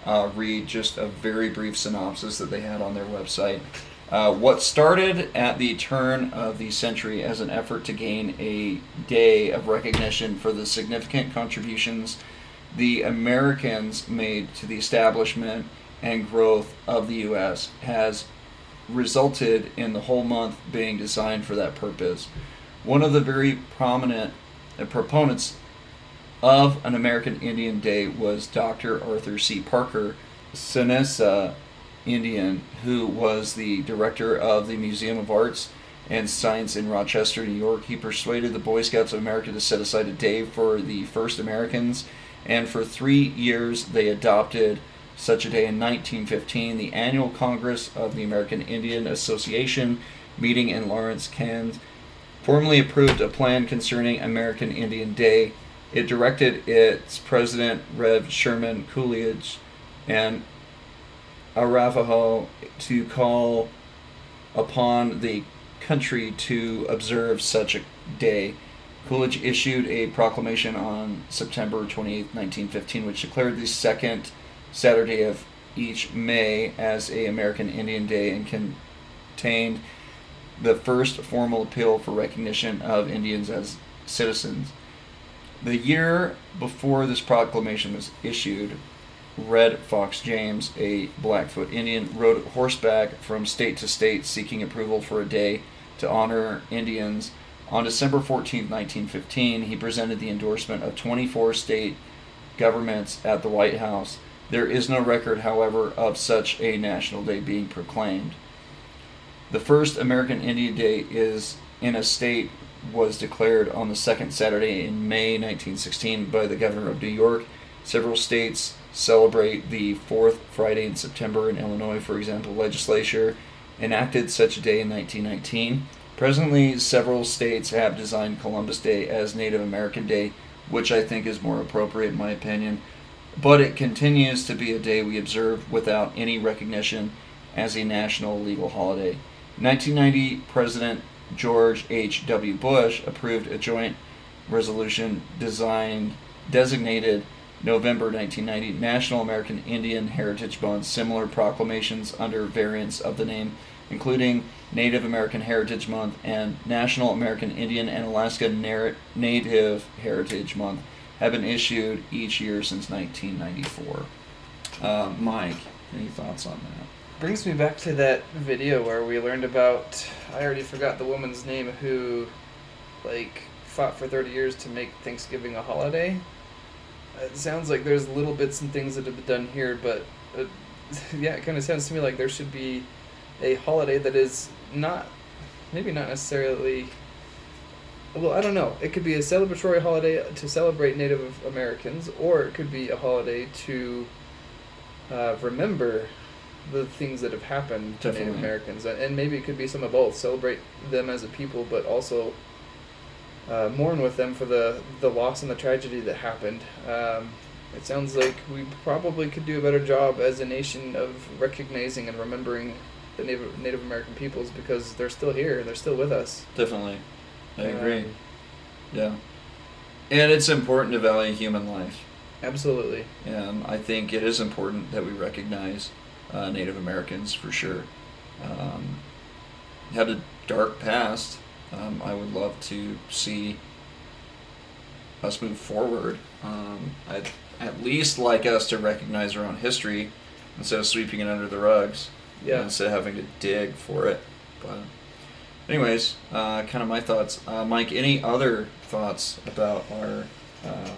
uh, read just a very brief synopsis that they had on their website. Uh, what started at the turn of the century as an effort to gain a day of recognition for the significant contributions the Americans made to the establishment and growth of the U.S. has resulted in the whole month being designed for that purpose. One of the very prominent uh, proponents of an American Indian Day was Dr. Arthur C. Parker, Seneca Indian, who was the director of the Museum of Arts and Science in Rochester, New York. He persuaded the Boy Scouts of America to set aside a day for the first Americans, and for three years they adopted such a day in 1915. The annual Congress of the American Indian Association, meeting in Lawrence, Kansas, formally approved a plan concerning American Indian Day. It directed its president, Rev. Sherman Coolidge, and Arapaho to call upon the country to observe such a day. Coolidge issued a proclamation on September 28, 1915, which declared the second Saturday of each May as a American Indian Day and contained the first formal appeal for recognition of Indians as citizens. The year before this proclamation was issued, Red Fox James, a Blackfoot Indian, rode horseback from state to state seeking approval for a day to honor Indians. On December 14, 1915, he presented the endorsement of 24 state governments at the White House. There is no record, however, of such a national day being proclaimed. The first American Indian Day is in a state was declared on the second Saturday in May 1916 by the governor of New York. Several states celebrate the fourth Friday in September. In Illinois, for example, legislature enacted such a day in 1919. Presently, several states have designed Columbus Day as Native American Day, which I think is more appropriate in my opinion. But it continues to be a day we observe without any recognition as a national legal holiday. In 1990, President George H.W. Bush approved a joint resolution designed designated November 1990 National American Indian Heritage Month. Similar proclamations under variants of the name, including Native American Heritage Month and National American Indian and Alaska Native Heritage Month, have been issued each year since 1994. Uh, Mike, any thoughts on that? Brings me back to that video where we learned about I already forgot the woman's name who like fought for 30 years to make Thanksgiving a holiday. It sounds like there's little bits and things that have been done here, but uh, yeah, it kind of sounds to me like there should be a holiday that is not maybe not necessarily well, I don't know. It could be a celebratory holiday to celebrate Native Americans, or it could be a holiday to uh, remember the things that have happened to Native Americans, and and maybe it could be some of both. Celebrate them as a people, but also uh, mourn with them for the the loss and the tragedy that happened. Um, it sounds like we probably could do a better job as a nation of recognizing and remembering the Native Native American peoples because they're still here, they're still with us. Definitely. I agree. Um, Yeah. And it's important to value human life. Absolutely. And I think it is important that we recognize uh, Native Americans for sure. Um, had a dark past. Um, I would love to see us move forward. Um, I'd at least like us to recognize our own history instead of sweeping it under the rugs. Yeah. Instead of having to dig for it. But, anyways, uh, kind of my thoughts. Uh, Mike, any other thoughts about our um,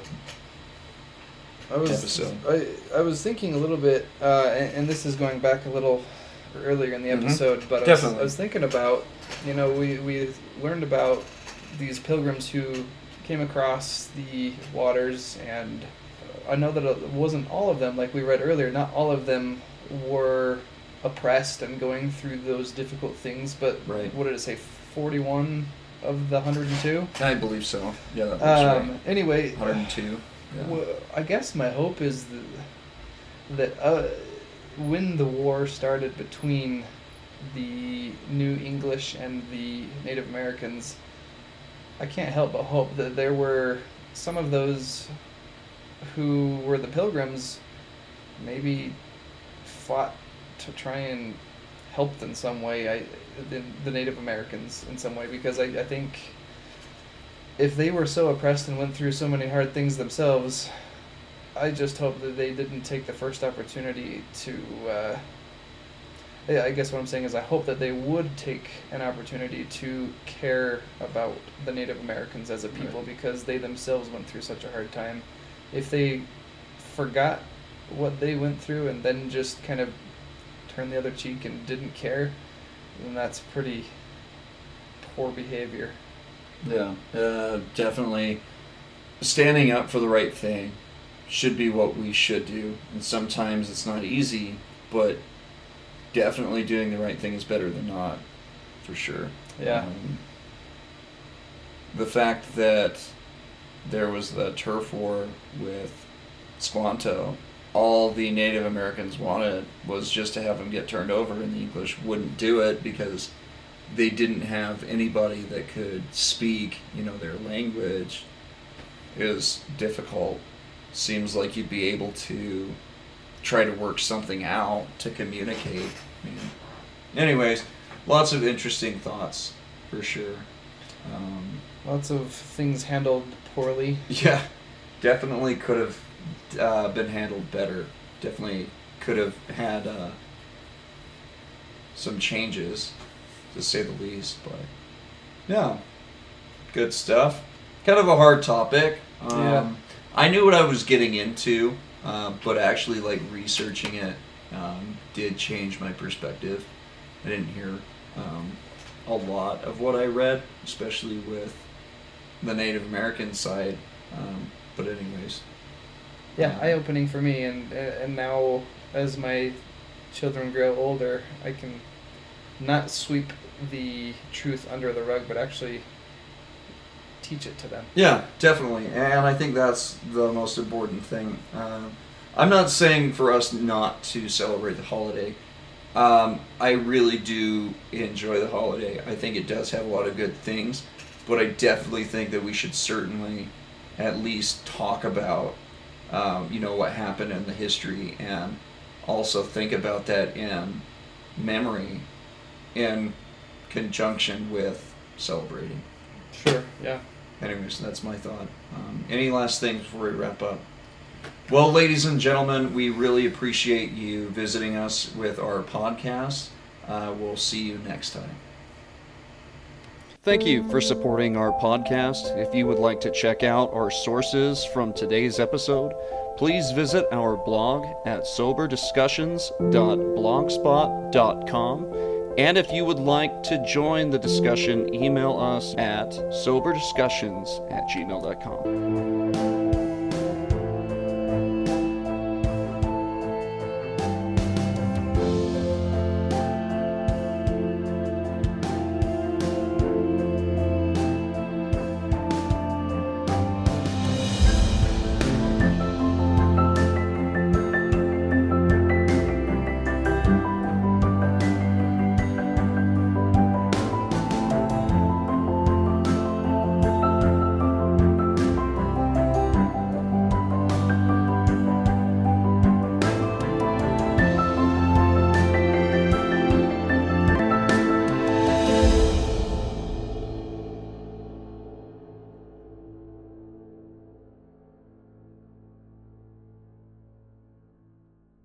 I was episode. I, I was thinking a little bit, uh, and, and this is going back a little earlier in the Mhm. episode, but I was, I was thinking about, you know, we, we learned about these pilgrims who came across the waters, and I know that it wasn't all of them, like we read earlier, not all of them were oppressed and going through those difficult things, but Right. what did it say, 41 of the 102? I believe so. Yeah, that was Um, right. anyway, 102. Yeah. well, I guess my hope is that, that uh, when the war started between the New English and the Native Americans, I can't help but hope that there were some of those who were the pilgrims maybe fought to try and help in some way I, the, the Native Americans in some way because I, I think if they were so oppressed and went through so many hard things themselves, I just hope that they didn't take the first opportunity to. Uh, I guess what I'm saying is I hope that they would take an opportunity to care about the Native Americans as a people Right. because they themselves went through such a hard time. If they forgot what they went through and then just kind of turned the other cheek and didn't care, then that's pretty poor behavior. Yeah, uh, definitely. Standing up for the right thing should be what we should do, and sometimes it's not easy, but definitely doing the right thing is better than not, for sure. Yeah. Um, the fact that there was the turf war with Squanto, all the Native Americans wanted was just to have them get turned over, and the English wouldn't do it because they didn't have anybody that could speak, you know, their language. It was difficult. Seems like you'd be able to try to work something out to communicate. I mean, anyways, lots of interesting thoughts for sure. Um, Lots of things handled poorly. yeah, definitely could have uh, been handled better. Definitely could have had uh, some changes, to say the least. But yeah, good stuff. Kind of a hard topic. Um, Yeah. I knew what I was getting into, uh, but actually, like researching it um, did change my perspective. I didn't hear um, a lot of what I read, especially with the Native American side. Um, but anyways, Yeah, eye opening for me, and and now as my children grow older, I can not sweep the truth under the rug, but actually teach it to them. Yeah, definitely, and I think that's the most important thing. Um, I'm not saying for us not to celebrate the holiday. Um, I really do enjoy the holiday. I think it does have a lot of good things, but I definitely think that we should certainly at least talk about, um, you know, what happened in the history, and also think about that in memory, in conjunction with celebrating. Sure. Yeah. Anyways, that's my thought. Um, any last things before we wrap up? Well, ladies and gentlemen, we really appreciate you visiting us with our podcast. Uh, we'll see you next time. Thank you for supporting our podcast. If you would like to check out our sources from today's episode, please visit our blog at soberdiscussions.blogspot.com. And if you would like to join the discussion, email us at soberdiscussions at gmail.com.